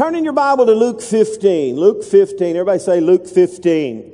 Turn in your Bible to Luke 15. Luke 15. Everybody say Luke 15.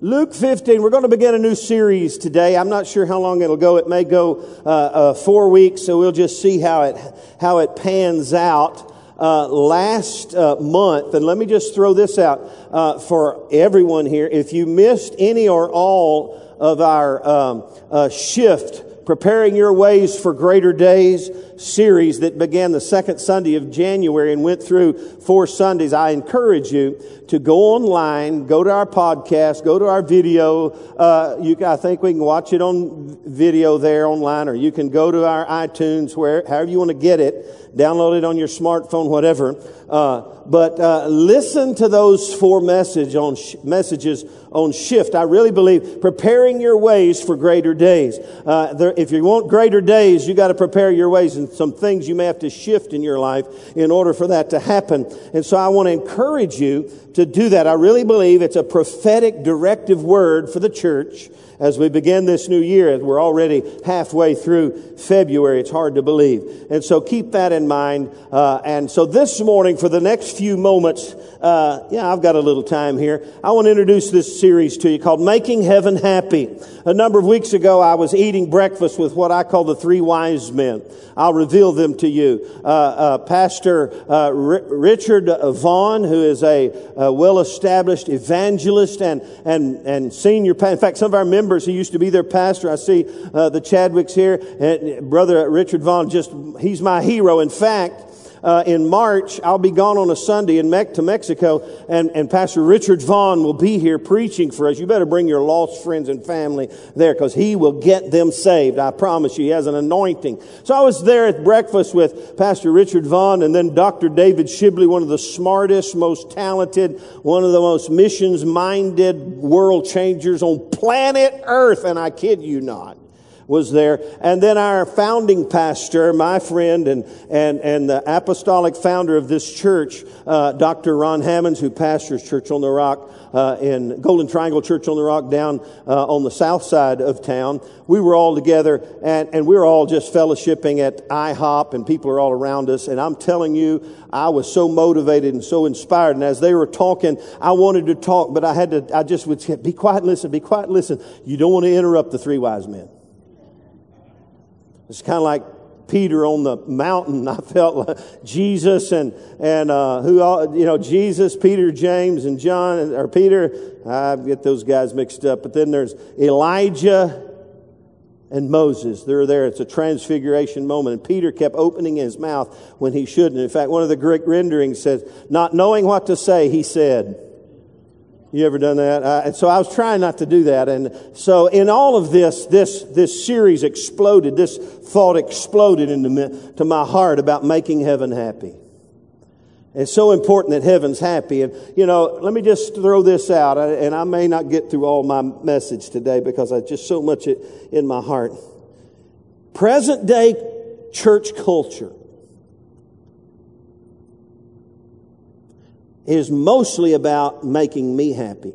Luke 15, we're going to begin a new series today. I'm not sure how long it'll go. It may go uh, uh, four weeks, so we'll just see how it, how it pans out. Uh, last uh, month, and let me just throw this out uh, for everyone here. If you missed any or all of our um, uh, shift Preparing Your Ways for Greater Days series that began the second Sunday of January and went through four Sundays. I encourage you to go online, go to our podcast, go to our video. Uh, you, I think we can watch it on video there online, or you can go to our iTunes, where however you want to get it, download it on your smartphone, whatever. Uh, but uh, listen to those four message on sh- messages on shift. I really believe preparing your ways for greater days. Uh, there, if you want greater days, you got to prepare your ways, and some things you may have to shift in your life in order for that to happen. And so I want to encourage you to do that. I really believe it's a prophetic directive word for the church as we begin this new year. We're already halfway through February. It's hard to believe. And so keep that in mind. Uh, and so this morning, for the next few moments, uh, yeah, I've got a little time here. I want to introduce this series to you called Making Heaven Happy. A number of weeks ago, I was eating breakfast with what I call the three wise men. I'll reveal them to you. Uh, uh Pastor uh, R- Richard Vaughn, who is a, a well-established evangelist and, and, and senior, in fact, some of our members, he used to be their pastor. I see uh, the Chadwicks here. And Brother Richard Vaughn, just, he's my hero. In fact, uh, in March, I'll be gone on a Sunday in Me- to Mexico, and, and Pastor Richard Vaughn will be here preaching for us. You better bring your lost friends and family there because he will get them saved. I promise you, he has an anointing. So I was there at breakfast with Pastor Richard Vaughn and then Dr. David Shibley, one of the smartest, most talented, one of the most missions minded world changers on planet Earth. And I kid you not was there. And then our founding pastor, my friend and, and, and the apostolic founder of this church, uh, Dr. Ron Hammonds, who pastors Church on the Rock, uh, in Golden Triangle Church on the Rock down uh, on the south side of town. We were all together and, and we were all just fellowshipping at IHOP and people are all around us. And I'm telling you, I was so motivated and so inspired. And as they were talking, I wanted to talk, but I had to, I just would say, be quiet and listen, be quiet and listen. You don't want to interrupt the three wise men. It's kind of like Peter on the mountain. I felt like Jesus and and uh, who all, you know Jesus, Peter, James, and John, or Peter. I get those guys mixed up. But then there's Elijah and Moses. They're there. It's a transfiguration moment. And Peter kept opening his mouth when he shouldn't. In fact, one of the Greek renderings says, "Not knowing what to say, he said." You ever done that? Uh, and so I was trying not to do that. And so in all of this, this, this series exploded. This thought exploded into me, to my heart about making heaven happy. It's so important that heaven's happy. And, you know, let me just throw this out. And I may not get through all my message today because I just so much it in my heart. Present day church culture is mostly about making me happy.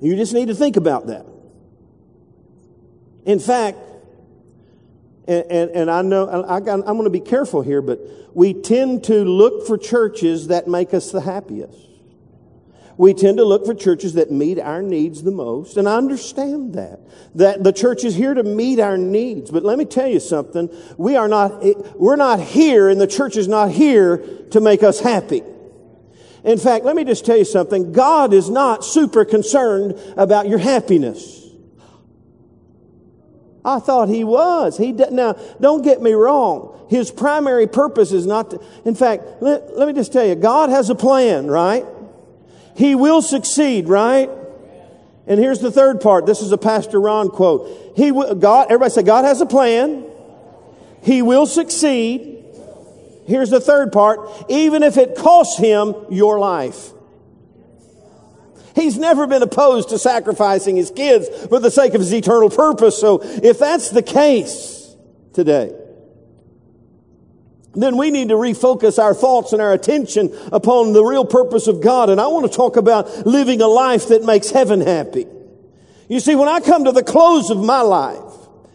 You just need to think about that. In fact, and, and, and I know I, am going to be careful here, but we tend to look for churches that make us the happiest we tend to look for churches that meet our needs the most. And I understand that. That the church is here to meet our needs. But let me tell you something. We are not, we're not here and the church is not here to make us happy. In fact, let me just tell you something. God is not super concerned about your happiness. I thought he was. He did, now, don't get me wrong. His primary purpose is not to, in fact, let, let me just tell you, God has a plan, right? He will succeed, right? And here's the third part. This is a Pastor Ron quote. He will, God, everybody say, God has a plan. He will succeed. Here's the third part. Even if it costs him your life. He's never been opposed to sacrificing his kids for the sake of his eternal purpose. So if that's the case today, then we need to refocus our thoughts and our attention upon the real purpose of God. And I want to talk about living a life that makes heaven happy. You see, when I come to the close of my life,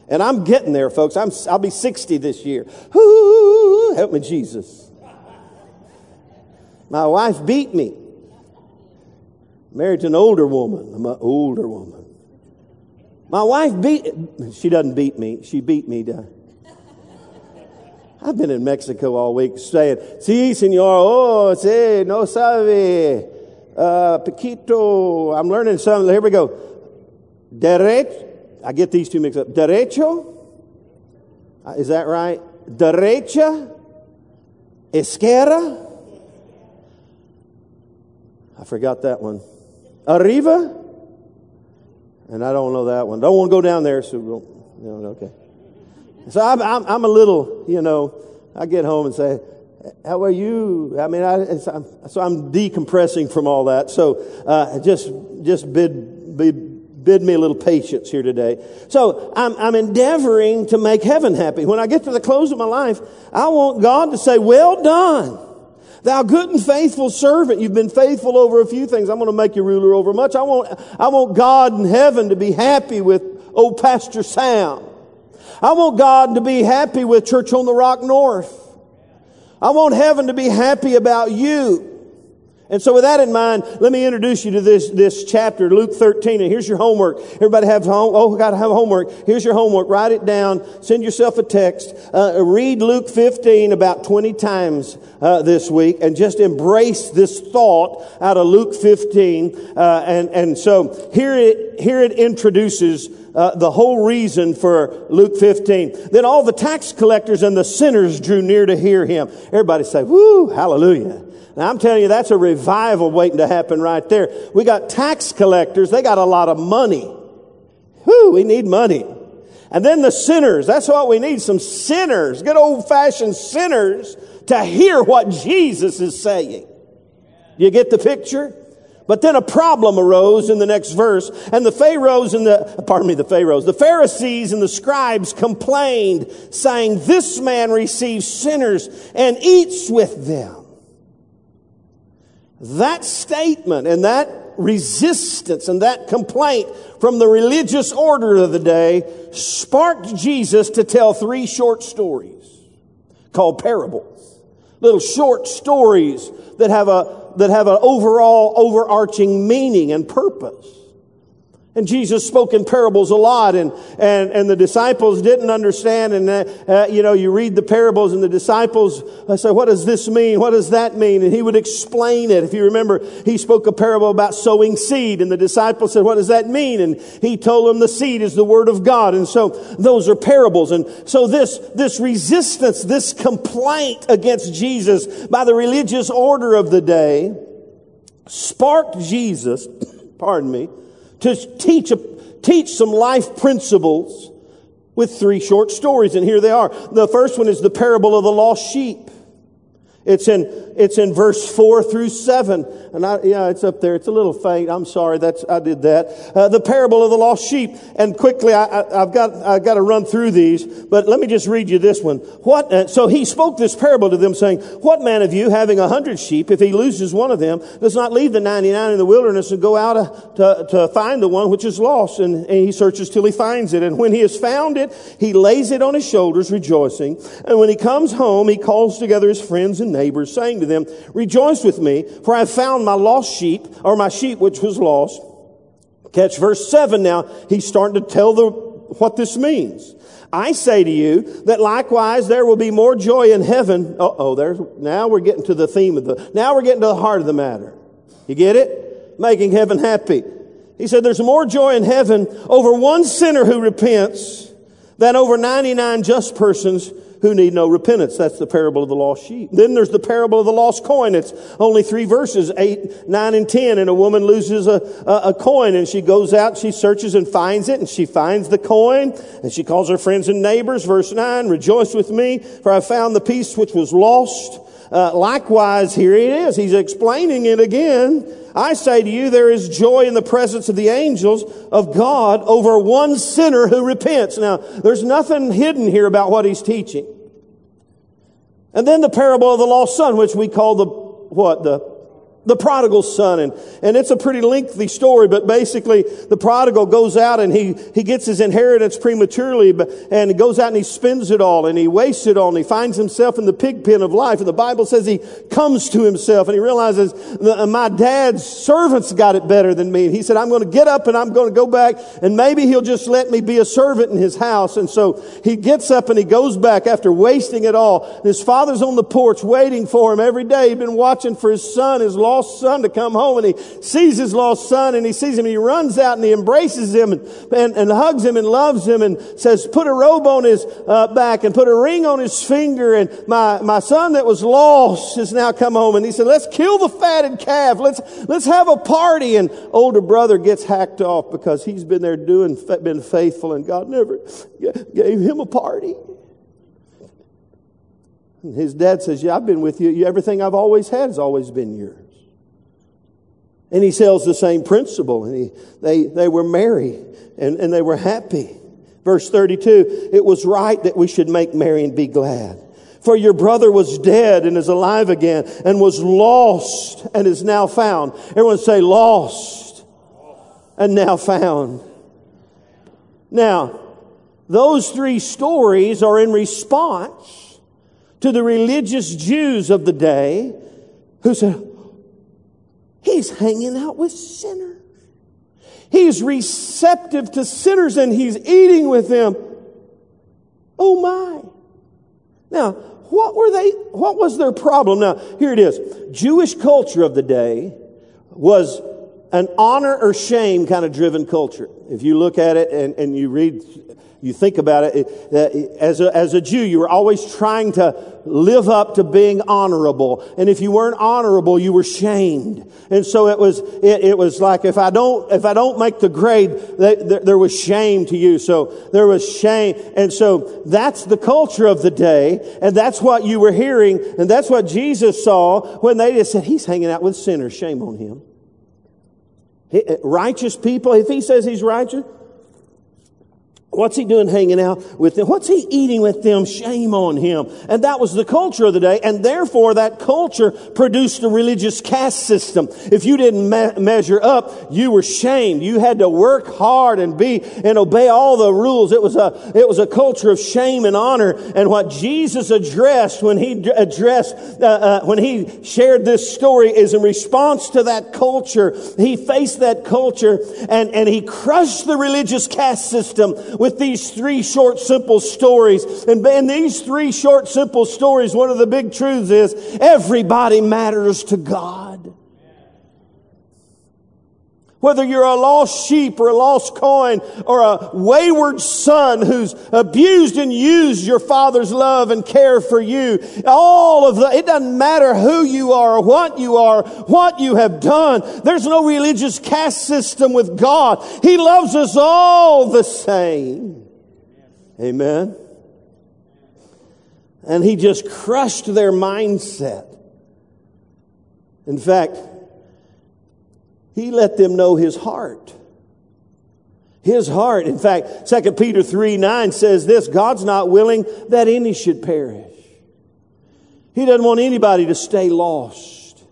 And I'm getting there, folks. I'm, I'll be 60 this year. Ooh, help me, Jesus. My wife beat me. Married to an older woman. I'm an older woman. My wife beat, she doesn't beat me. She beat me to, I've been in Mexico all week saying, Sí, señor, oh, sí, no sabe, uh. I'm learning something. Here we go. Derecho. I get these two mixed up. Derecho. Uh, is that right? Derecha. Esquerra. I forgot that one. Arriba. And I don't know that one. Don't want to go down there, so you know, okay. So I'm, I'm, I'm, a little, you know, I get home and say, how are you? I mean, I, I'm, so I'm decompressing from all that. So uh, just, just bid, bid, bid me a little patience here today. So I'm, I'm endeavoring to make heaven happy. When I get to the close of my life, I want God to say, well done. Thou good and faithful servant, you've been faithful over a few things. I'm going to make you ruler over much. I want, I want God in heaven to be happy with old Pastor Sam. I want God to be happy with Church on the Rock North. I want heaven to be happy about you. And so with that in mind, let me introduce you to this, this chapter, Luke 13. And here's your homework. Everybody have home, oh, got to have homework. Here's your homework. Write it down. Send yourself a text. Uh, read Luke 15 about 20 times, uh, this week and just embrace this thought out of Luke 15. Uh, and, and so here it, here it introduces uh, the whole reason for Luke 15. Then all the tax collectors and the sinners drew near to hear him. Everybody say, woo, hallelujah. Now I'm telling you, that's a revival waiting to happen right there. We got tax collectors. They got a lot of money. Whoo, we need money. And then the sinners. That's what we need. Some sinners, good old fashioned sinners to hear what Jesus is saying. You get the picture? But then a problem arose in the next verse, and the Pharaohs and the, pardon me, the Pharaohs, the Pharisees and the scribes complained, saying, This man receives sinners and eats with them. That statement and that resistance and that complaint from the religious order of the day sparked Jesus to tell three short stories called parables. Little short stories that have a, that have an overall overarching meaning and purpose. And Jesus spoke in parables a lot, and, and, and the disciples didn't understand. And, uh, uh, you know, you read the parables, and the disciples uh, say, What does this mean? What does that mean? And he would explain it. If you remember, he spoke a parable about sowing seed, and the disciples said, What does that mean? And he told them the seed is the word of God. And so those are parables. And so this, this resistance, this complaint against Jesus by the religious order of the day sparked Jesus, pardon me, to teach, a, teach some life principles with three short stories. And here they are. The first one is the parable of the lost sheep. It's in, it's in verse four through seven. And I, yeah, it's up there. It's a little faint. I'm sorry. That's, I did that. Uh, the parable of the lost sheep. And quickly, I, have got, I've got to run through these, but let me just read you this one. What, uh, so he spoke this parable to them saying, what man of you having a hundred sheep, if he loses one of them, does not leave the 99 in the wilderness and go out uh, to, to find the one which is lost? And, and he searches till he finds it. And when he has found it, he lays it on his shoulders rejoicing. And when he comes home, he calls together his friends and neighbors, saying to them, Rejoice with me, for I have found my lost sheep, or my sheep which was lost. Catch verse 7 now. He's starting to tell the, what this means. I say to you that likewise there will be more joy in heaven. Uh oh, there's, now we're getting to the theme of the, now we're getting to the heart of the matter. You get it? Making heaven happy. He said there's more joy in heaven over one sinner who repents than over 99 just persons who need no repentance. That's the parable of the lost sheep. Then there's the parable of the lost coin. It's only three verses, eight, nine, and ten. And a woman loses a, a, a coin and she goes out, she searches and finds it and she finds the coin and she calls her friends and neighbors. Verse nine, rejoice with me for I found the piece which was lost. Uh, likewise, here it is. He's explaining it again. I say to you, there is joy in the presence of the angels of God over one sinner who repents. Now, there's nothing hidden here about what he's teaching. And then the parable of the lost son, which we call the, what? The, the prodigal son. And, and it's a pretty lengthy story, but basically the prodigal goes out and he, he gets his inheritance prematurely but, and he goes out and he spends it all and he wastes it all and he finds himself in the pig pen of life. And the Bible says he comes to himself and he realizes uh, my dad's servants got it better than me. And he said, I'm going to get up and I'm going to go back and maybe he'll just let me be a servant in his house. And so he gets up and he goes back after wasting it all. And his father's on the porch waiting for him every day. He'd been watching for his son, his lost lost son to come home and he sees his lost son and he sees him and he runs out and he embraces him and, and, and hugs him and loves him and says, put a robe on his uh, back and put a ring on his finger and my, my son that was lost has now come home. And he said, let's kill the fatted calf. Let's, let's have a party. And older brother gets hacked off because he's been there doing, been faithful and God never gave him a party. his dad says, yeah, I've been with you. Everything I've always had has always been yours. And he sells the same principle. And he, they, they were merry and, and they were happy. Verse 32, it was right that we should make merry and be glad. For your brother was dead and is alive again and was lost and is now found. Everyone say lost and now found. Now, those three stories are in response to the religious Jews of the day who said, He's hanging out with sinners. He's receptive to sinners and he's eating with them. Oh my. Now, what were they, what was their problem? Now, here it is. Jewish culture of the day was an honor or shame kind of driven culture. If you look at it and, and you read you think about it, uh, as a, as a Jew, you were always trying to live up to being honorable. And if you weren't honorable, you were shamed. And so it was, it, it was like, if I don't, if I don't make the grade, there, there was shame to you. So there was shame. And so that's the culture of the day. And that's what you were hearing. And that's what Jesus saw when they just said, he's hanging out with sinners. Shame on him. Righteous people, if he says he's righteous, What's he doing hanging out with them? What's he eating with them? Shame on him. And that was the culture of the day. And therefore that culture produced a religious caste system. If you didn't me- measure up, you were shamed. You had to work hard and be and obey all the rules. It was a, it was a culture of shame and honor. And what Jesus addressed when he addressed, uh, uh, when he shared this story is in response to that culture. He faced that culture and, and he crushed the religious caste system with these three short, simple stories. And in these three short, simple stories, one of the big truths is everybody matters to God. Whether you're a lost sheep or a lost coin or a wayward son who's abused and used your father's love and care for you, all of that, it doesn't matter who you are or what you are, what you have done. There's no religious caste system with God. He loves us all the same. Amen. And he just crushed their mindset. In fact, he let them know his heart. His heart. In fact, 2 Peter 3 9 says this God's not willing that any should perish. He doesn't want anybody to stay lost.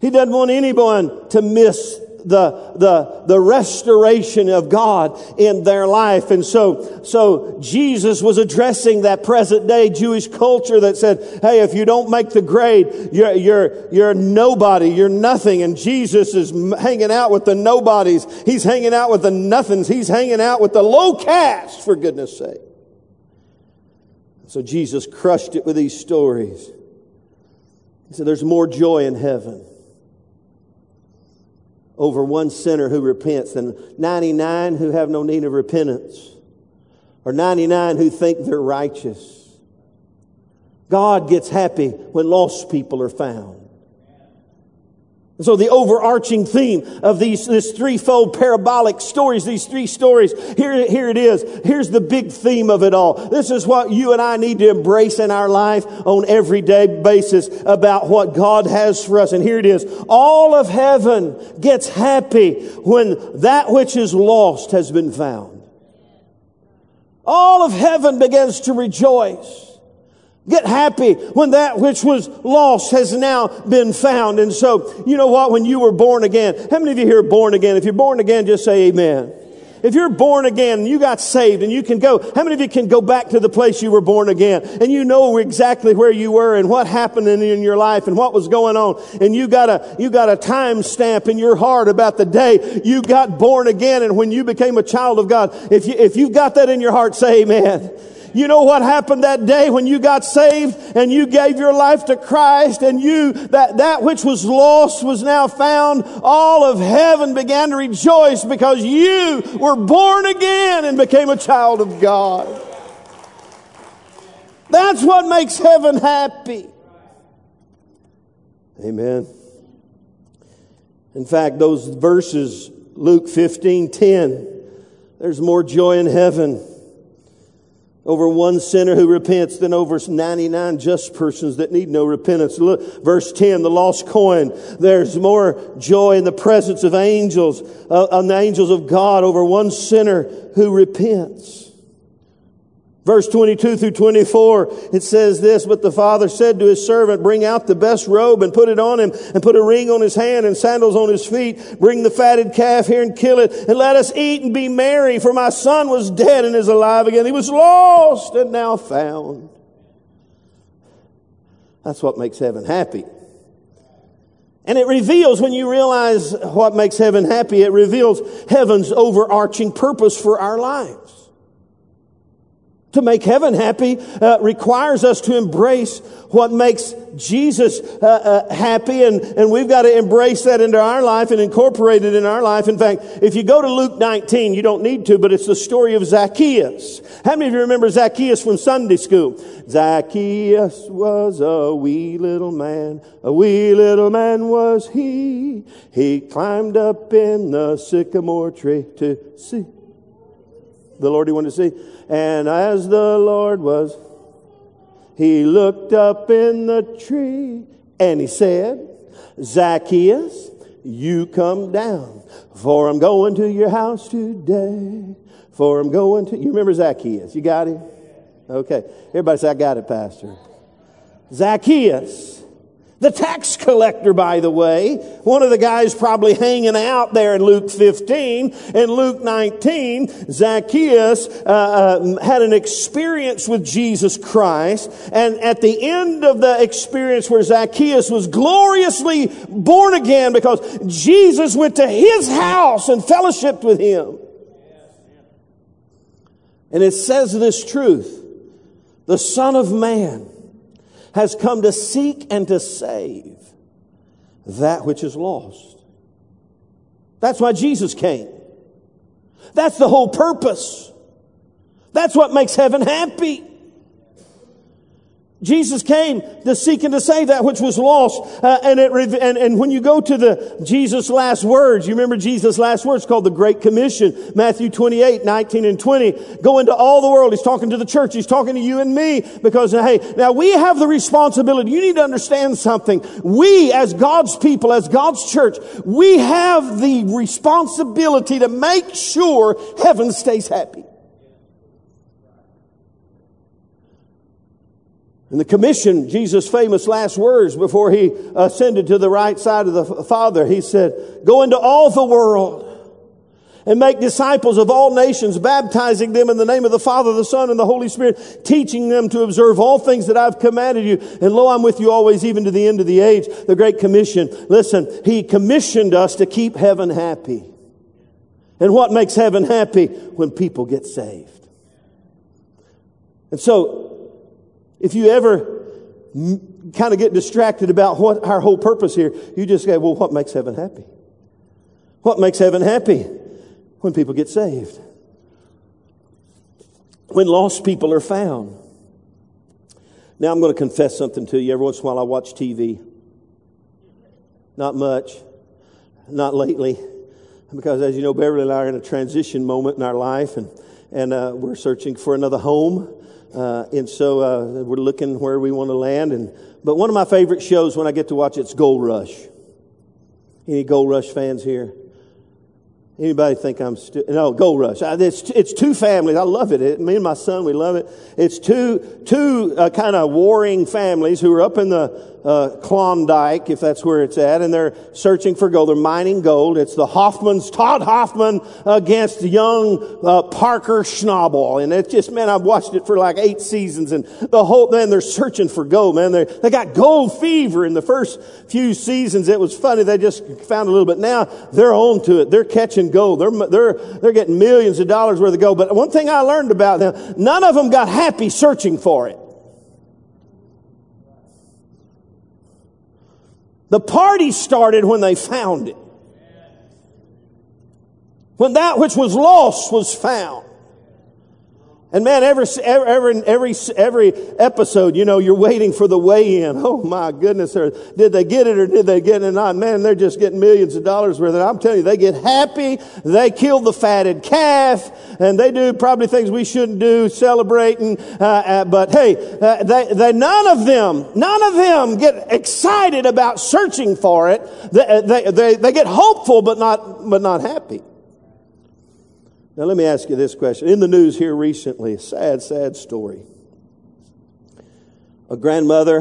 He doesn't want anyone to miss the, the, the restoration of God in their life. And so, so Jesus was addressing that present day Jewish culture that said, hey, if you don't make the grade, you're, you're, you're nobody, you're nothing. And Jesus is hanging out with the nobodies. He's hanging out with the nothings. He's hanging out with the low caste, for goodness sake. So Jesus crushed it with these stories. He said, there's more joy in heaven over one sinner who repents than 99 who have no need of repentance or 99 who think they're righteous. God gets happy when lost people are found. So the overarching theme of these, this threefold parabolic stories, these three stories, here, here it is. Here's the big theme of it all. This is what you and I need to embrace in our life on everyday basis about what God has for us. And here it is. All of heaven gets happy when that which is lost has been found. All of heaven begins to rejoice Get happy when that which was lost has now been found. And so, you know what? When you were born again, how many of you here born again? If you're born again, just say amen. If you're born again and you got saved and you can go, how many of you can go back to the place you were born again and you know exactly where you were and what happened in, your life and what was going on and you got a, you got a time stamp in your heart about the day you got born again and when you became a child of God. If you, if you've got that in your heart, say amen. You know what happened that day when you got saved and you gave your life to Christ and you, that, that which was lost was now found. All of heaven began to rejoice because you were born again and became a child of God. That's what makes heaven happy. Amen. In fact, those verses, Luke 15, 10, there's more joy in heaven over one sinner who repents than over 99 just persons that need no repentance. Look, verse 10, the lost coin. There's more joy in the presence of angels, uh, on the angels of God over one sinner who repents. Verse 22 through 24, it says this, but the father said to his servant, bring out the best robe and put it on him and put a ring on his hand and sandals on his feet. Bring the fatted calf here and kill it and let us eat and be merry. For my son was dead and is alive again. He was lost and now found. That's what makes heaven happy. And it reveals, when you realize what makes heaven happy, it reveals heaven's overarching purpose for our lives. To make heaven happy uh, requires us to embrace what makes Jesus uh, uh, happy, and, and we've got to embrace that into our life and incorporate it in our life. In fact, if you go to Luke 19, you don't need to, but it's the story of Zacchaeus. How many of you remember Zacchaeus from Sunday school? Zacchaeus was a wee little man, a wee little man was he. He climbed up in the sycamore tree to see the Lord he wanted to see. And as the Lord was, he looked up in the tree and he said, Zacchaeus, you come down, for I'm going to your house today. For I'm going to, you remember Zacchaeus? You got him? Okay. Everybody say, I got it, Pastor. Zacchaeus the tax collector, by the way, one of the guys probably hanging out there in Luke 15 and Luke 19, Zacchaeus uh, uh, had an experience with Jesus Christ. And at the end of the experience where Zacchaeus was gloriously born again because Jesus went to his house and fellowshiped with him. And it says this truth. The Son of Man has come to seek and to save that which is lost. That's why Jesus came. That's the whole purpose. That's what makes heaven happy. Jesus came to seek and to save that which was lost. Uh, and, it, and, and when you go to the Jesus' last words, you remember Jesus' last words called the Great Commission, Matthew 28, 19 and 20. Go into all the world. He's talking to the church. He's talking to you and me because, hey, now we have the responsibility. You need to understand something. We, as God's people, as God's church, we have the responsibility to make sure heaven stays happy. In the commission, Jesus' famous last words before he ascended to the right side of the Father, he said, Go into all the world and make disciples of all nations, baptizing them in the name of the Father, the Son, and the Holy Spirit, teaching them to observe all things that I've commanded you. And lo, I'm with you always, even to the end of the age. The Great Commission. Listen, He commissioned us to keep heaven happy. And what makes heaven happy? When people get saved. And so, if you ever kind of get distracted about what our whole purpose here, you just say, well, what makes heaven happy? What makes heaven happy? When people get saved. When lost people are found. Now I'm going to confess something to you. Every once in a while I watch TV. Not much. Not lately. Because as you know, Beverly and I are in a transition moment in our life and, and uh, we're searching for another home. Uh, and so uh, we're looking where we want to land. And but one of my favorite shows when I get to watch it's Gold Rush. Any Gold Rush fans here? Anybody think I'm stu- no Gold Rush? It's it's two families. I love it. it. Me and my son, we love it. It's two two uh, kind of warring families who are up in the uh, Klondike, if that's where it's at, and they're searching for gold. They're mining gold. It's the Hoffmans, Todd Hoffman against young uh, Parker Schnabel, and it's just man, I've watched it for like eight seasons, and the whole man they're searching for gold. Man, they they got gold fever in the first few seasons. It was funny. They just found a little bit. Now they're on to it. They're catching gold. They're they're they're getting millions of dollars worth of gold. But one thing I learned about them, none of them got happy searching for it. The party started when they found it. When that which was lost was found. And man, every, every, every, every episode, you know, you're waiting for the weigh in. Oh my goodness, or did they get it or did they get it not? Man, they're just getting millions of dollars worth. And I'm telling you, they get happy. They kill the fatted calf and they do probably things we shouldn't do, celebrating. Uh, uh, but hey, uh, they, they, none of them, none of them get excited about searching for it. They, they, they, they get hopeful, but not, but not happy. Now, let me ask you this question. In the news here recently, sad, sad story. A grandmother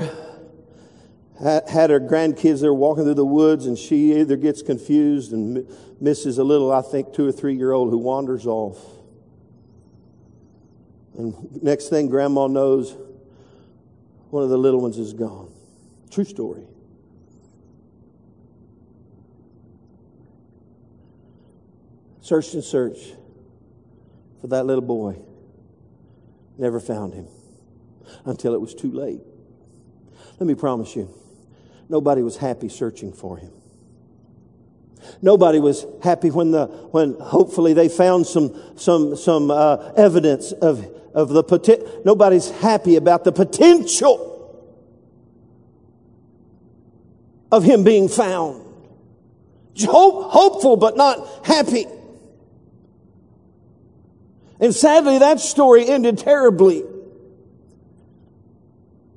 had her grandkids there walking through the woods, and she either gets confused and misses a little, I think, two or three year old who wanders off. And next thing grandma knows, one of the little ones is gone. True story. Searched and searched for that little boy. Never found him until it was too late. Let me promise you, nobody was happy searching for him. Nobody was happy when the when hopefully they found some some some uh, evidence of of the potential. Nobody's happy about the potential of him being found. Hope, hopeful but not happy. And sadly, that story ended terribly.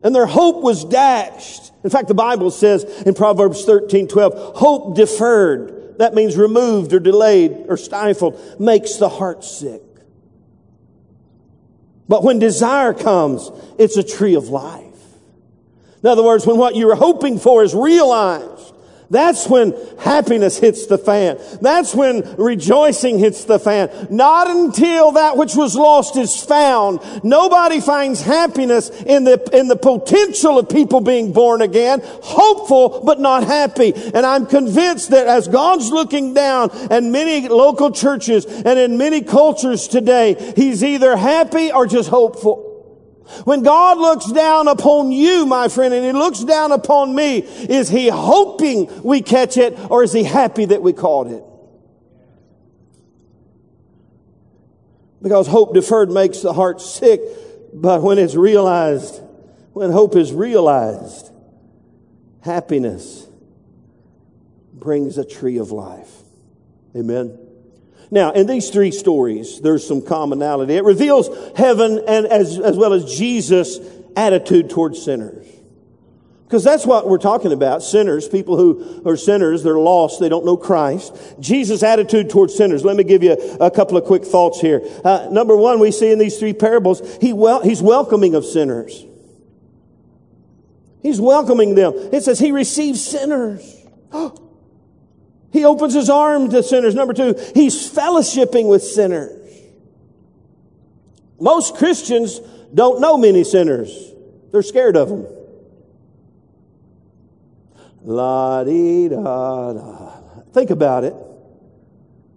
And their hope was dashed. In fact, the Bible says in Proverbs 13, 12, hope deferred, that means removed or delayed or stifled, makes the heart sick. But when desire comes, it's a tree of life. In other words, when what you were hoping for is realized, that's when happiness hits the fan. That's when rejoicing hits the fan. Not until that which was lost is found. Nobody finds happiness in the, in the potential of people being born again, hopeful but not happy. And I'm convinced that as God's looking down and many local churches and in many cultures today, He's either happy or just hopeful. When God looks down upon you, my friend, and He looks down upon me, is He hoping we catch it or is He happy that we caught it? Because hope deferred makes the heart sick, but when it's realized, when hope is realized, happiness brings a tree of life. Amen. Now, in these three stories, there's some commonality. It reveals heaven and as, as well as Jesus' attitude towards sinners. Because that's what we're talking about. Sinners, people who are sinners, they're lost, they don't know Christ. Jesus' attitude towards sinners. Let me give you a couple of quick thoughts here. Uh, number one, we see in these three parables, he wel- he's welcoming of sinners. He's welcoming them. It says he receives sinners. He opens his arm to sinners. Number two, he's fellowshipping with sinners. Most Christians don't know many sinners. They're scared of them. La dee da da. Think about it.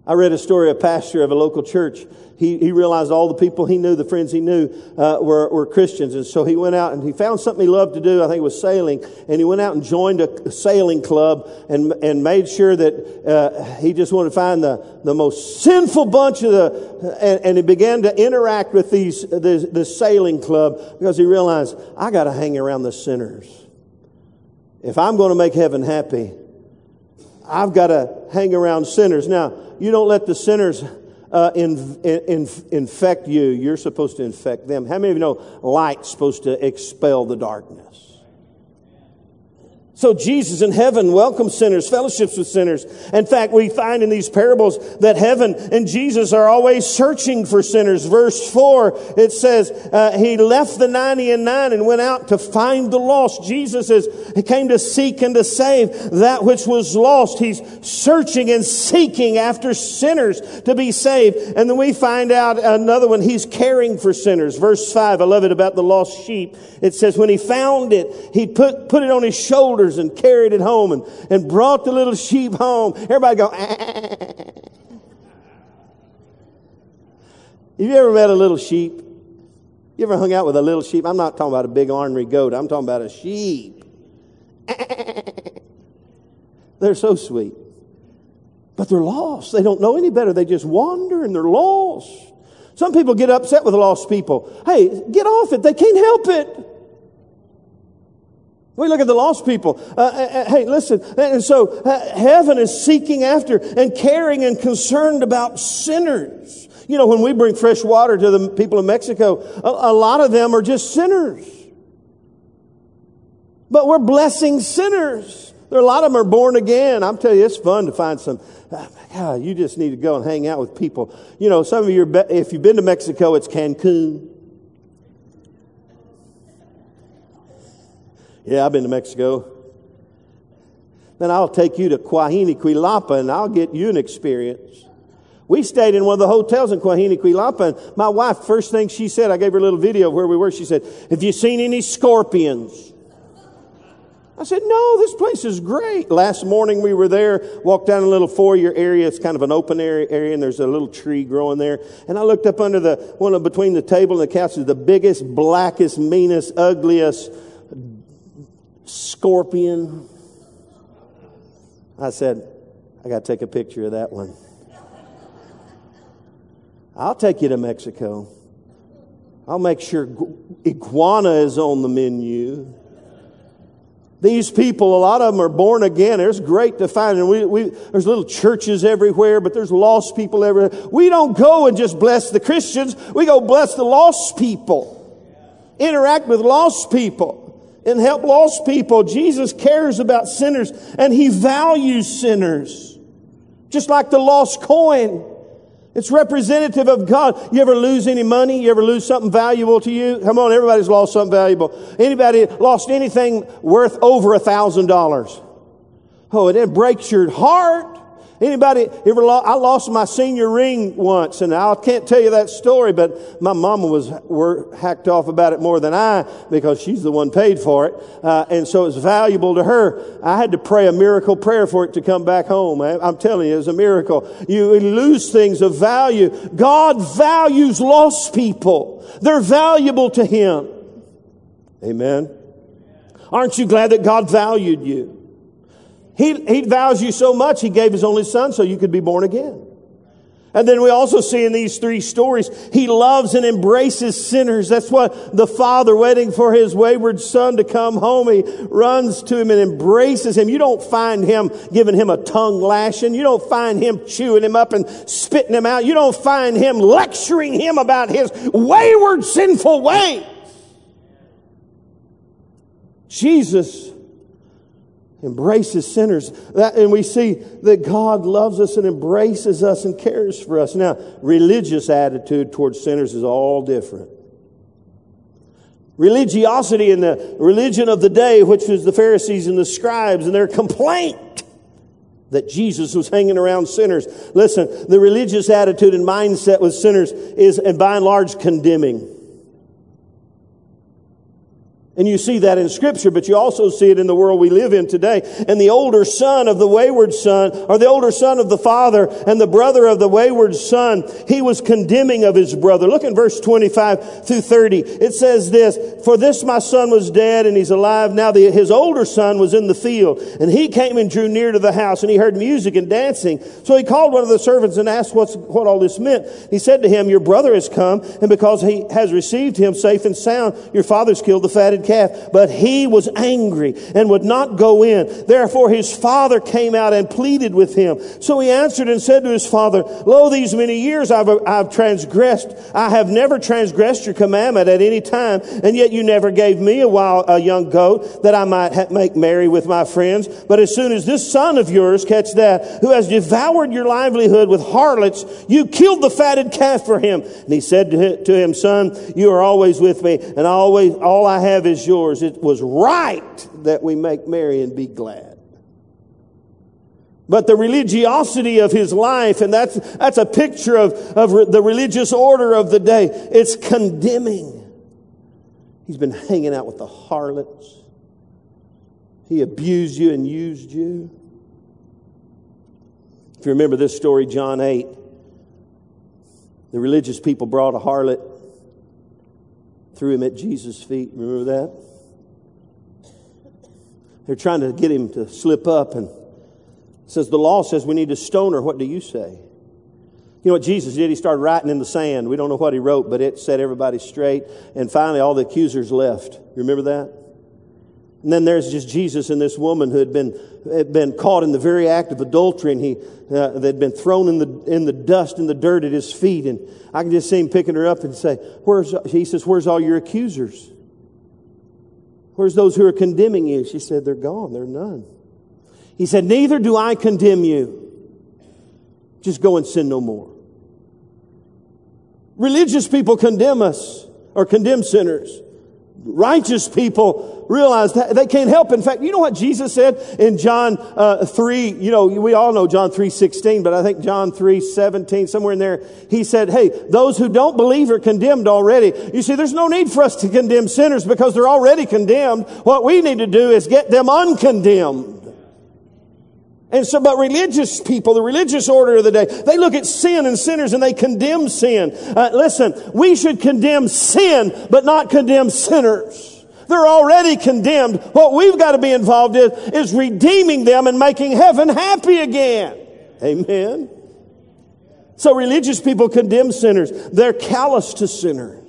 I read a story of a pastor of a local church. He, he realized all the people he knew, the friends he knew, uh, were, were Christians. And so he went out and he found something he loved to do. I think it was sailing. And he went out and joined a sailing club and, and made sure that uh, he just wanted to find the, the most sinful bunch of the. And, and he began to interact with these, this, this sailing club because he realized, I got to hang around the sinners. If I'm going to make heaven happy, I've got to hang around sinners. Now, you don't let the sinners uh, in, in, infect you. You're supposed to infect them. How many of you know light's supposed to expel the darkness? So Jesus in heaven welcomes sinners, fellowships with sinners. In fact, we find in these parables that heaven and Jesus are always searching for sinners. Verse four, it says, uh, he left the 90 and nine and went out to find the lost. Jesus is, he came to seek and to save that which was lost. He's searching and seeking after sinners to be saved. And then we find out another one, he's caring for sinners. Verse five, I love it about the lost sheep. It says, when he found it, he put, put it on his shoulders and carried it home and, and brought the little sheep home. Everybody go, ah, ah, ah, ah. Have you ever met a little sheep? You ever hung out with a little sheep? I'm not talking about a big ornery goat. I'm talking about a sheep. they're so sweet. But they're lost. They don't know any better. They just wander and they're lost. Some people get upset with lost people. Hey, get off it. They can't help it. We look at the lost people. Uh, uh, uh, hey, listen. And so uh, heaven is seeking after and caring and concerned about sinners. You know, when we bring fresh water to the people of Mexico, a, a lot of them are just sinners. But we're blessing sinners. There are a lot of them are born again. I'm telling you, it's fun to find some. Uh, God, you just need to go and hang out with people. You know, some of you, if you've been to Mexico, it's Cancun. Yeah, I've been to Mexico. Then I'll take you to Coahuila, and I'll get you an experience. We stayed in one of the hotels in Coahuila, and my wife, first thing she said, I gave her a little video of where we were. She said, Have you seen any scorpions? I said, No, this place is great. Last morning we were there, walked down a little foyer area. It's kind of an open area, area and there's a little tree growing there. And I looked up under the one between the table and the couch, the biggest, blackest, meanest, ugliest scorpion. I said, I got to take a picture of that one. I'll take you to Mexico. I'll make sure iguana is on the menu. These people, a lot of them are born again. It's great to find. And we, we, there's little churches everywhere, but there's lost people everywhere. We don't go and just bless the Christians. We go bless the lost people. Interact with lost people and help lost people. Jesus cares about sinners and he values sinners. Just like the lost coin. It's representative of God. You ever lose any money? You ever lose something valuable to you? Come on, everybody's lost something valuable. Anybody lost anything worth over a thousand dollars? Oh, it breaks your heart. Anybody ever? Lo- I lost my senior ring once, and I can't tell you that story, but my mama was were hacked off about it more than I because she's the one paid for it, uh, and so it's valuable to her. I had to pray a miracle prayer for it to come back home. I'm telling you, it's a miracle. You lose things of value. God values lost people. They're valuable to Him. Amen. Aren't you glad that God valued you? He, he values you so much, he gave his only son so you could be born again. And then we also see in these three stories, he loves and embraces sinners. That's what the father waiting for his wayward son to come home. He runs to him and embraces him. You don't find him giving him a tongue lashing. You don't find him chewing him up and spitting him out. You don't find him lecturing him about his wayward sinful ways. Jesus embraces sinners. That, and we see that God loves us and embraces us and cares for us. Now, religious attitude towards sinners is all different. Religiosity in the religion of the day, which was the Pharisees and the scribes, and their complaint that Jesus was hanging around sinners. Listen, the religious attitude and mindset with sinners is, and by and large, condemning. And you see that in scripture, but you also see it in the world we live in today. And the older son of the wayward son, or the older son of the father, and the brother of the wayward son, he was condemning of his brother. Look in verse 25 through 30. It says this, For this my son was dead and he's alive. Now the, his older son was in the field, and he came and drew near to the house, and he heard music and dancing. So he called one of the servants and asked what's, what all this meant. He said to him, Your brother has come, and because he has received him safe and sound, your father's killed the fatted calf. But he was angry and would not go in. Therefore his father came out and pleaded with him. So he answered and said to his father, Lo, these many years I've, I've transgressed. I have never transgressed your commandment at any time, and yet you never gave me a wild, a young goat that I might ha- make merry with my friends. But as soon as this son of yours, catch that, who has devoured your livelihood with harlots, you killed the fatted calf for him. And he said to him, son, you are always with me and always, all I have is yours. It was right that we make merry and be glad. But the religiosity of his life, and that's, that's a picture of, of the religious order of the day, it's condemning. He's been hanging out with the harlots. He abused you and used you. If you remember this story, John 8, the religious people brought a harlot, threw him at Jesus' feet. Remember that? They're trying to get him to slip up and says the law says we need to stone her. What do you say? You know what Jesus did? He started writing in the sand. We don't know what he wrote, but it set everybody straight. And finally, all the accusers left. Remember that? And then there's just Jesus and this woman who had been, had been caught in the very act of adultery and he, uh, they'd been thrown in the, in the dust and the dirt at his feet. And I can just see him picking her up and say, where's, he says, where's all your accusers? Where's those who are condemning you? She said, they're gone. They're none. He said, neither do I condemn you. Just go and sin no more. Religious people condemn us or condemn sinners righteous people realize that they can't help. In fact, you know what Jesus said in John uh, 3, you know, we all know John 3, 16, but I think John 3, 17, somewhere in there, he said, hey, those who don't believe are condemned already. You see, there's no need for us to condemn sinners because they're already condemned. What we need to do is get them uncondemned. And so, but religious people, the religious order of the day, they look at sin and sinners and they condemn sin. Uh, listen, we should condemn sin, but not condemn sinners. They're already condemned. What we've got to be involved in is redeeming them and making heaven happy again. Amen. So religious people condemn sinners. They're callous to sinners.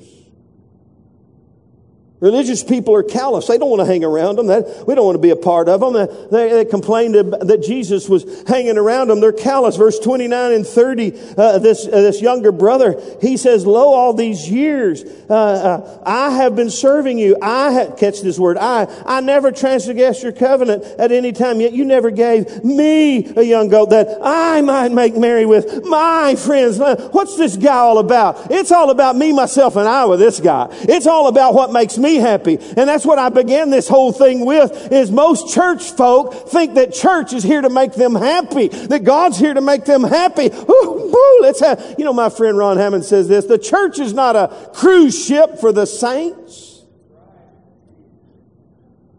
Religious people are callous. They don't want to hang around them. We don't want to be a part of them. They, they complained that Jesus was hanging around them. They're callous. Verse 29 and 30, uh, this, uh, this younger brother, he says, Lo, all these years, uh, uh I have been serving you. I have, catch this word, I, I never transgressed your covenant at any time, yet you never gave me a young goat that I might make merry with my friends. What's this guy all about? It's all about me, myself, and I with this guy. It's all about what makes me me happy. And that's what I began this whole thing with is most church folk think that church is here to make them happy, that God's here to make them happy. Ooh, let's have, you know, my friend Ron Hammond says this, the church is not a cruise ship for the saints.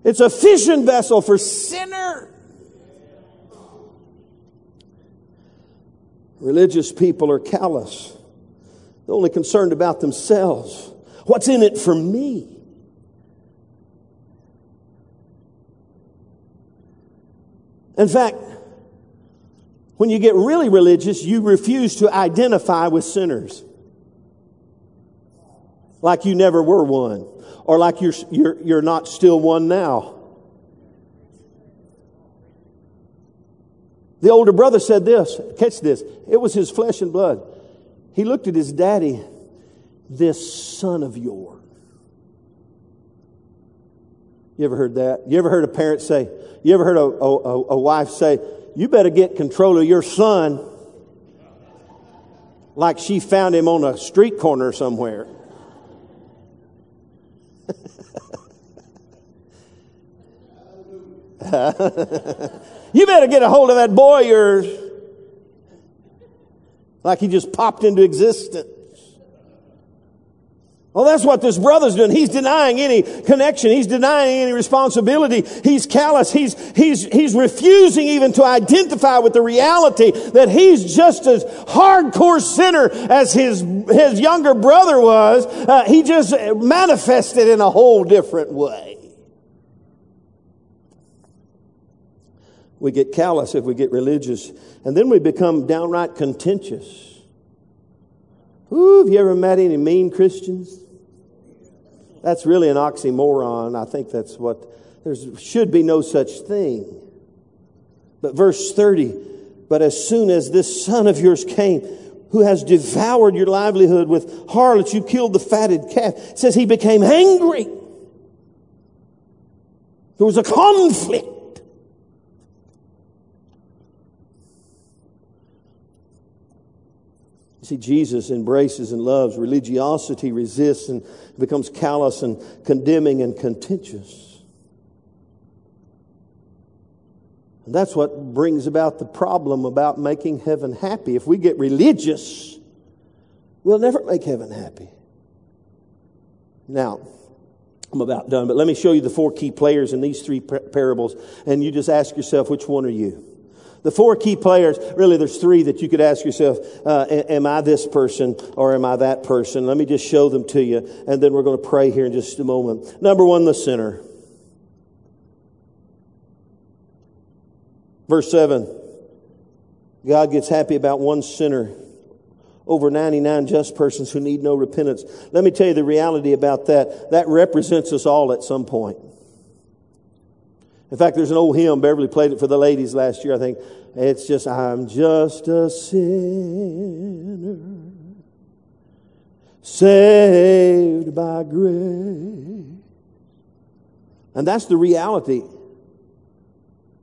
It's a fishing vessel for sinners. Religious people are callous. They're only concerned about themselves. What's in it for me? In fact, when you get really religious, you refuse to identify with sinners. Like you never were one, or like you're, you're, you're not still one now. The older brother said this, catch this, it was his flesh and blood. He looked at his daddy, this son of yours. You ever heard that? You ever heard a parent say, you ever heard a, a, a wife say, you better get control of your son like she found him on a street corner somewhere? you better get a hold of that boy yours like he just popped into existence. Well, that's what this brother's doing. He's denying any connection. He's denying any responsibility. He's callous. He's, he's, he's refusing even to identify with the reality that he's just as hardcore sinner as his, his younger brother was. Uh, he just manifested in a whole different way. We get callous if we get religious, and then we become downright contentious. Ooh, have you ever met any mean Christians? That's really an oxymoron. I think that's what, there should be no such thing. But verse 30, but as soon as this son of yours came, who has devoured your livelihood with harlots, you killed the fatted calf. Says he became angry. There was a conflict. See, Jesus embraces and loves. Religiosity resists and becomes callous and condemning and contentious. And that's what brings about the problem about making heaven happy. If we get religious, we'll never make heaven happy. Now, I'm about done, but let me show you the four key players in these three parables, and you just ask yourself, which one are you? The four key players, really, there's three that you could ask yourself, uh, am I this person or am I that person? Let me just show them to you, and then we're going to pray here in just a moment. Number one, the sinner. Verse 7 God gets happy about one sinner over 99 just persons who need no repentance. Let me tell you the reality about that. That represents us all at some point. In fact, there's an old hymn, Beverly played it for the ladies last year, I think. It's just, I'm just a sinner, saved by grace. And that's the reality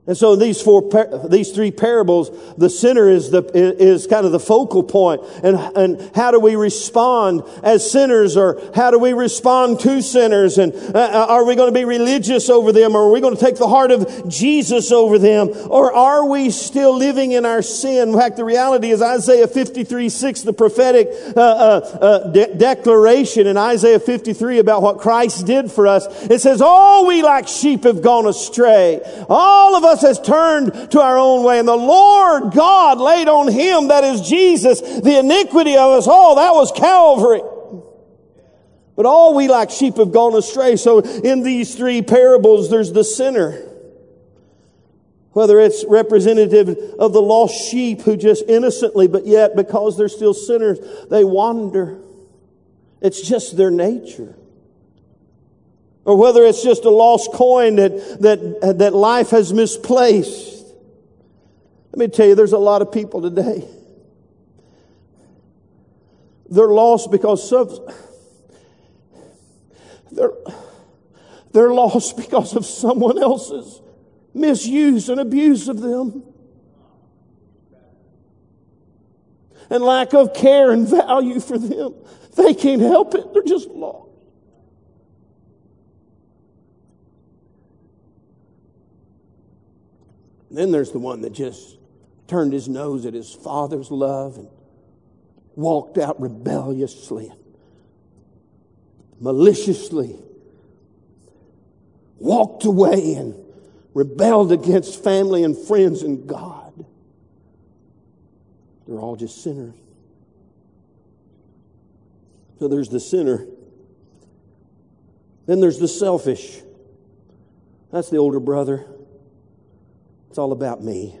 and so these four, these three parables, the sinner is the, is kind of the focal point. And, and how do we respond as sinners or how do we respond to sinners? And uh, uh are we going to be religious over them or are we going to take the heart of Jesus over them? Or are we still living in our sin? In fact, the reality is Isaiah 53, 6, the prophetic uh, uh, uh, de- declaration in Isaiah 53 about what Christ did for us. It says, all we like sheep have gone astray. All of us us has turned to our own way. And the Lord God laid on him, that is Jesus, the iniquity of us all. That was Calvary. But all we like sheep have gone astray. So in these three parables, there's the sinner. Whether it's representative of the lost sheep who just innocently, but yet because they're still sinners, they wander. It's just their nature. Or whether it's just a lost coin that, that, that life has misplaced. Let me tell you, there's a lot of people today. They're lost because of, they're, they're lost because of someone else's misuse and abuse of them. And lack of care and value for them. They can't help it. They're just lost. Then there's the one that just turned his nose at his father's love and walked out rebelliously, maliciously, walked away and rebelled against family and friends and God. They're all just sinners. So there's the sinner. Then there's the selfish. That's the older brother. It's all about me.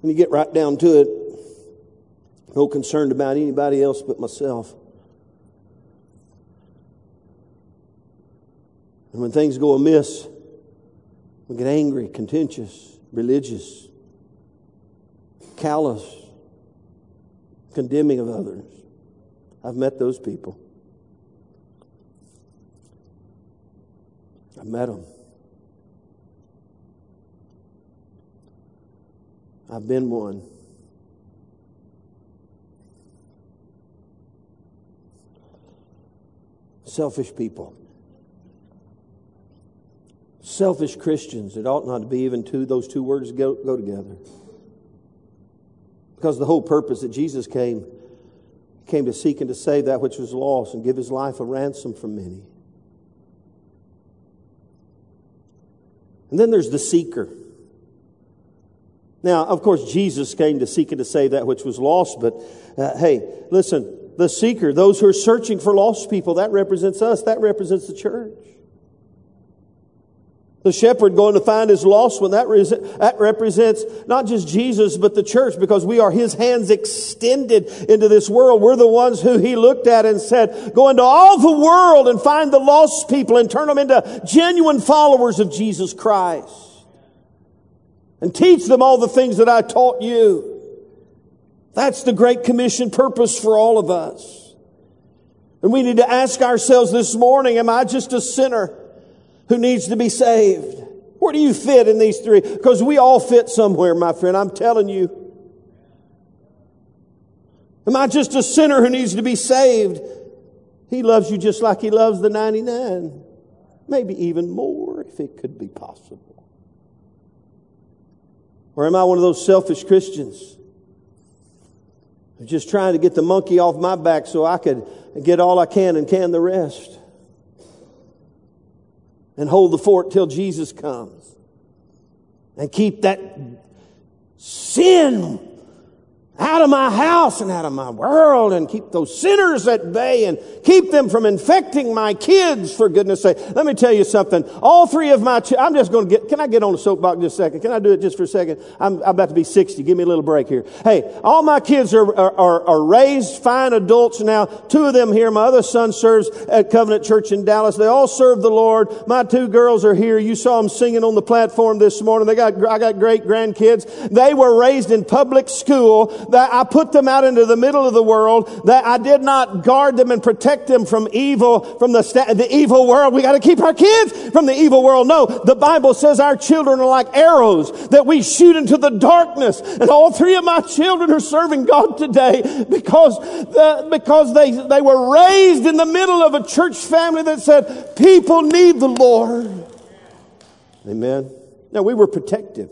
When you get right down to it, no concerned about anybody else but myself. And when things go amiss, we get angry, contentious, religious, callous, condemning of others. I've met those people. I've met them. I've been one. Selfish people. Selfish Christians. It ought not to be even two, those two words go, go together. Because the whole purpose that Jesus came came to seek and to save that which was lost and give his life a ransom for many. And then there's the seeker. Now, of course, Jesus came to seek and to save that which was lost, but uh, hey, listen, the seeker, those who are searching for lost people, that represents us, that represents the church. The shepherd going to find his lost one. That, that represents not just Jesus, but the church because we are his hands extended into this world. We're the ones who he looked at and said, go into all the world and find the lost people and turn them into genuine followers of Jesus Christ. And teach them all the things that I taught you. That's the Great Commission purpose for all of us. And we need to ask ourselves this morning, am I just a sinner? Who needs to be saved. Where do you fit in these three? Because we all fit somewhere, my friend. I'm telling you. Am I just a sinner who needs to be saved? He loves you just like he loves the 99. Maybe even more if it could be possible. Or am I one of those selfish Christians? Just trying to get the monkey off my back so I could get all I can and can the rest and hold the fort till Jesus comes. And keep that sin out of my house and out of my world and keep those sinners at bay and keep them from infecting my kids for goodness sake. Let me tell you something. All three of my, I'm just going to get, can I get on the soapbox just a second? Can I do it just for a second? I'm, I'm about to be 60. Give me a little break here. Hey, all my kids are, are, are, are raised fine adults now. Two of them here. My other son serves at Covenant Church in Dallas. They all serve the Lord. My two girls are here. You saw them singing on the platform this morning. They got, I got great grandkids. They were raised in public school that I put them out into the middle of the world, that I did not guard them and protect them from evil, from the, the evil world. We got to keep our kids from the evil world. No, the Bible says our children are like arrows that we shoot into the darkness. And all three of my children are serving God today because, the, because they, they were raised in the middle of a church family that said, people need the Lord. Amen. Now we were protective,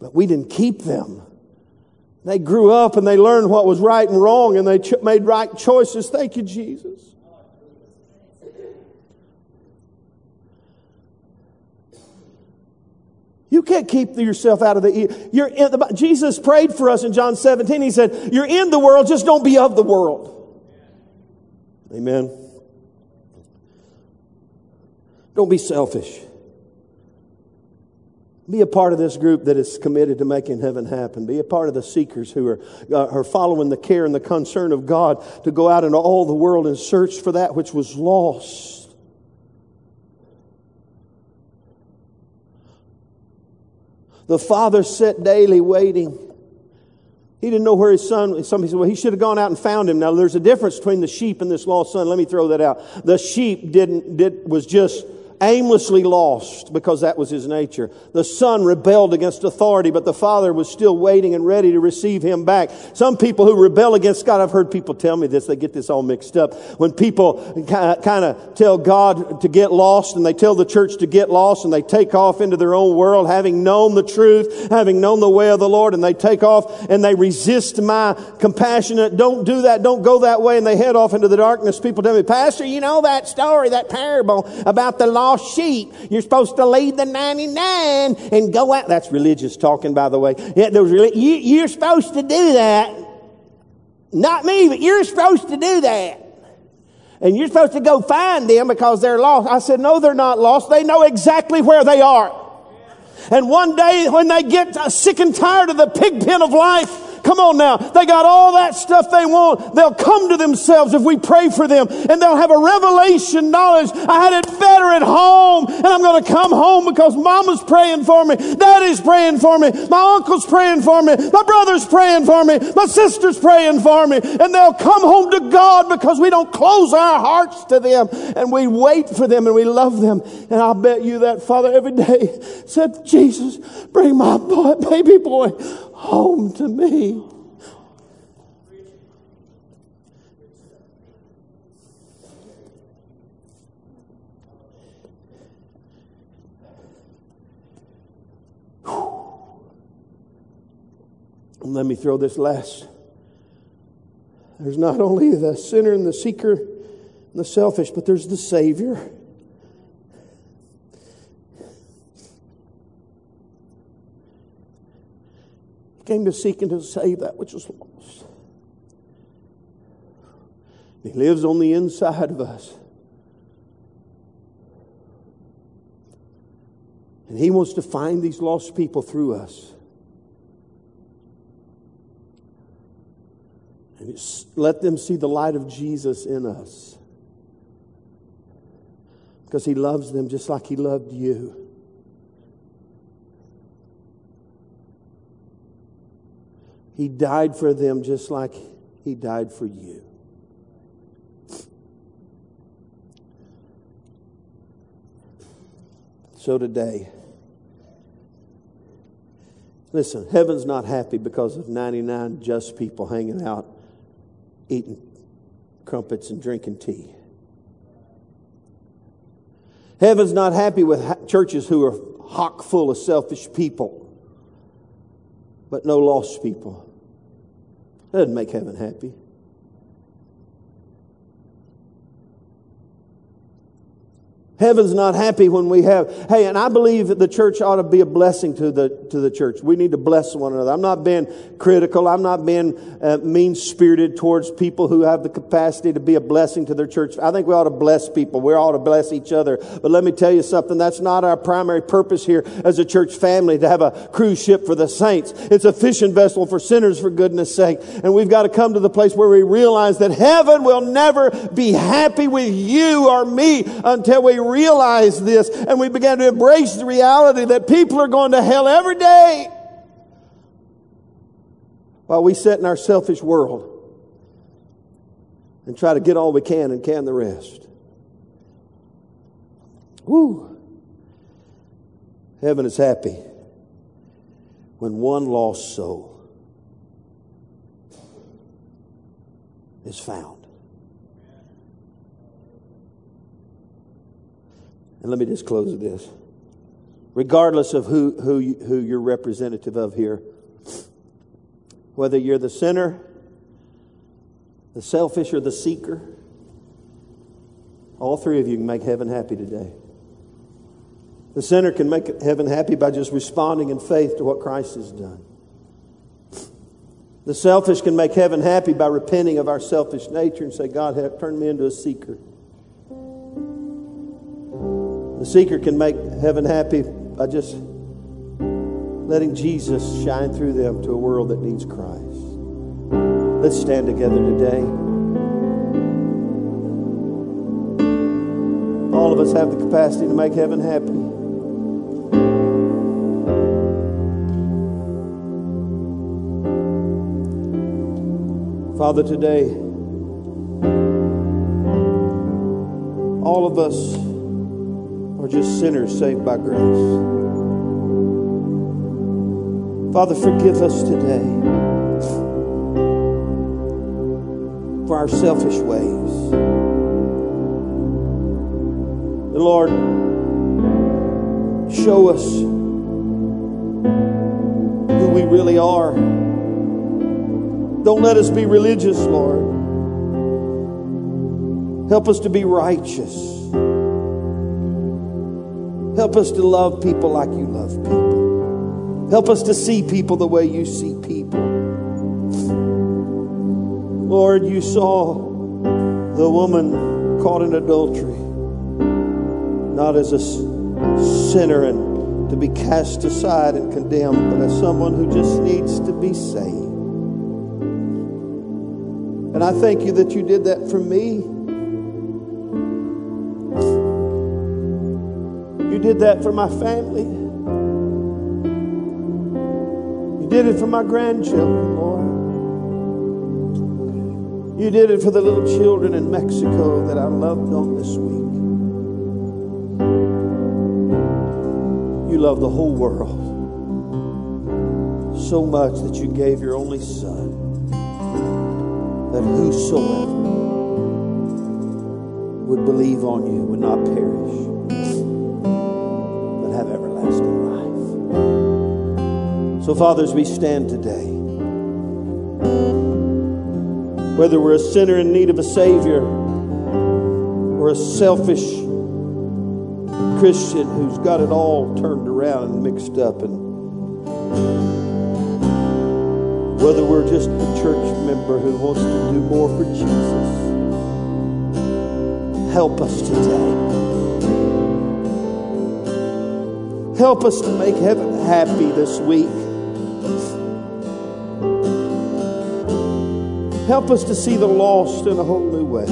but we didn't keep them. They grew up and they learned what was right and wrong and they ch- made right choices. Thank you, Jesus. You can't keep yourself out of the. You're in the, Jesus prayed for us in John 17. He said, "You're in the world, just don't be of the world." Amen. Don't be selfish. Be a part of this group that is committed to making heaven happen. Be a part of the seekers who are, uh, are following the care and the concern of God to go out into all the world and search for that which was lost. The father sat daily waiting. He didn't know where his son, was. somebody said, well, he should have gone out and found him. Now there's a difference between the sheep and this lost son. Let me throw that out. The sheep didn't, did, was just aimlessly lost because that was his nature. The son rebelled against authority, but the father was still waiting and ready to receive him back. Some people who rebel against God, I've heard people tell me this, they get this all mixed up. When people kind of tell God to get lost and they tell the church to get lost and they take off into their own world, having known the truth, having known the way of the Lord, and they take off and they resist my compassionate, don't do that, don't go that way, and they head off into the darkness. People tell me, Pastor, you know that story, that parable about the lost lost sheep. You're supposed to leave the 99 and go out. That's religious talking, by the way. Yeah, those you, you're supposed to do that. Not me, but you're supposed to do that. And you're supposed to go find them because they're lost. I said, no, they're not lost. They know exactly where they are. And one day when they get sick and tired of the pig pen of life, Come on now. They got all that stuff they want. They'll come to themselves if we pray for them and they'll have a revelation knowledge. I had it better at home and I'm going to come home because mama's praying for me. Daddy's praying for me. My uncle's praying for me. My brother's praying for me. My sister's praying for me. And they'll come home to God because we don't close our hearts to them and we wait for them and we love them. And I bet you that father every day said, Jesus, bring my boy, baby boy home to me. Let me throw this last. There's not only the sinner and the seeker and the selfish, but there's the Savior. Came to seek and to save that which was lost. He lives on the inside of us. And He wants to find these lost people through us. And let them see the light of Jesus in us. Because He loves them just like He loved you. He died for them just like He died for you. So today, listen, heaven's not happy because of 99 just people hanging out, eating crumpets and drinking tea. Heaven's not happy with churches who are hock full of selfish people, but no lost people. That doesn't make heaven happy. Heaven's not happy when we have, hey, and I believe that the church ought to be a blessing to the, to the church. We need to bless one another. I'm not being critical. I'm not being uh, mean spirited towards people who have the capacity to be a blessing to their church. I think we ought to bless people. We ought to bless each other. But let me tell you something. That's not our primary purpose here as a church family to have a cruise ship for the saints. It's a fishing vessel for sinners for goodness sake. And we've got to come to the place where we realize that heaven will never be happy with you or me until we realized this and we began to embrace the reality that people are going to hell every day while we sit in our selfish world and try to get all we can and can the rest. Woo! Heaven is happy when one lost soul is found. And let me just close with this. Regardless of who, who, you, who you're representative of here, whether you're the sinner, the selfish, or the seeker, all three of you can make heaven happy today. The sinner can make heaven happy by just responding in faith to what Christ has done. The selfish can make heaven happy by repenting of our selfish nature and say, God, have, turn me into a seeker. The seeker can make heaven happy by just letting Jesus shine through them to a world that needs Christ. Let's stand together today. All of us have the capacity to make heaven happy. Father, today, all of us are just sinners saved by grace. Father, forgive us today for our selfish ways. And Lord, show us who we really are. Don't let us be religious, Lord. Help us to be righteous. Help us to love people like you love people. Help us to see people the way you see people. Lord, you saw the woman caught in adultery, not as a sinner and to be cast aside and condemned, but as someone who just needs to be saved. And I thank you that you did that for me. Did that for my family. You did it for my grandchildren, Lord. You did it for the little children in Mexico that I loved on this week. You love the whole world so much that you gave your only Son, that whosoever would believe on you would not perish So, fathers, we stand today. Whether we're a sinner in need of a Savior or a selfish Christian who's got it all turned around and mixed up, and whether we're just a church member who wants to do more for Jesus, help us today. Help us to make heaven happy this week. Help us to see the lost in a whole new way.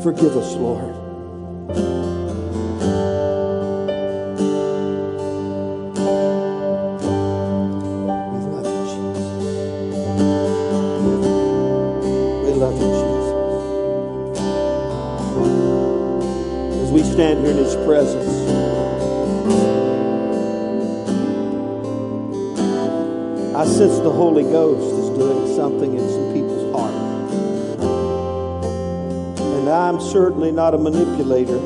Forgive us, Lord. We love you, Jesus. We love you, Jesus. As we stand here in His presence. I sense the Holy Ghost certainly not a manipulator.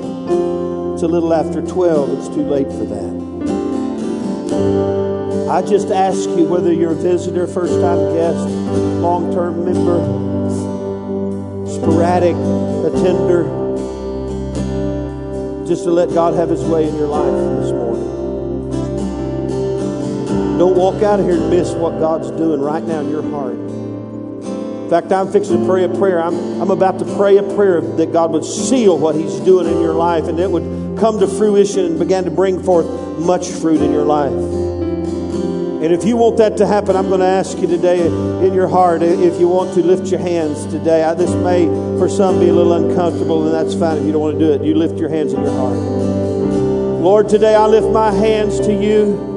It's a little after 12, it's too late for that. I just ask you whether you're a visitor, first time guest, long term member, sporadic attender just to let God have His way in your life this morning. Don't walk out of here and miss what God's doing right now in your heart. In fact, I'm fixing to pray a prayer. I'm, I'm about to pray a prayer that God would seal what He's doing in your life and it would come to fruition and begin to bring forth much fruit in your life. And if you want that to happen, I'm going to ask you today in your heart if you want to lift your hands today. I, this may, for some, be a little uncomfortable, and that's fine if you don't want to do it. You lift your hands in your heart. Lord, today I lift my hands to you.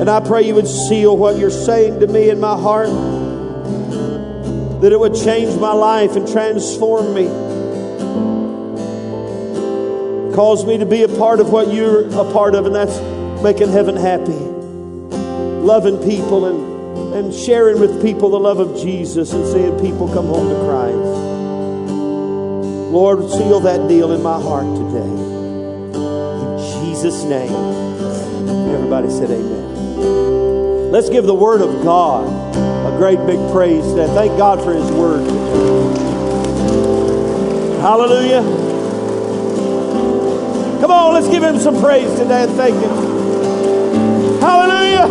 And I pray you would seal what you're saying to me in my heart, that it would change my life and transform me. Cause me to be a part of what you're a part of, and that's making heaven happy loving people and, and sharing with people the love of Jesus and seeing people come home to Christ. Lord, seal that deal in my heart today. In Jesus' name. Everybody said amen. Let's give the Word of God a great big praise today. Thank God for His Word. Hallelujah. Come on, let's give Him some praise today and thank Him. Hallelujah.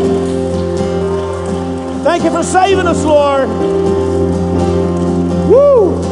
Thank you for saving us, Lord. Woo!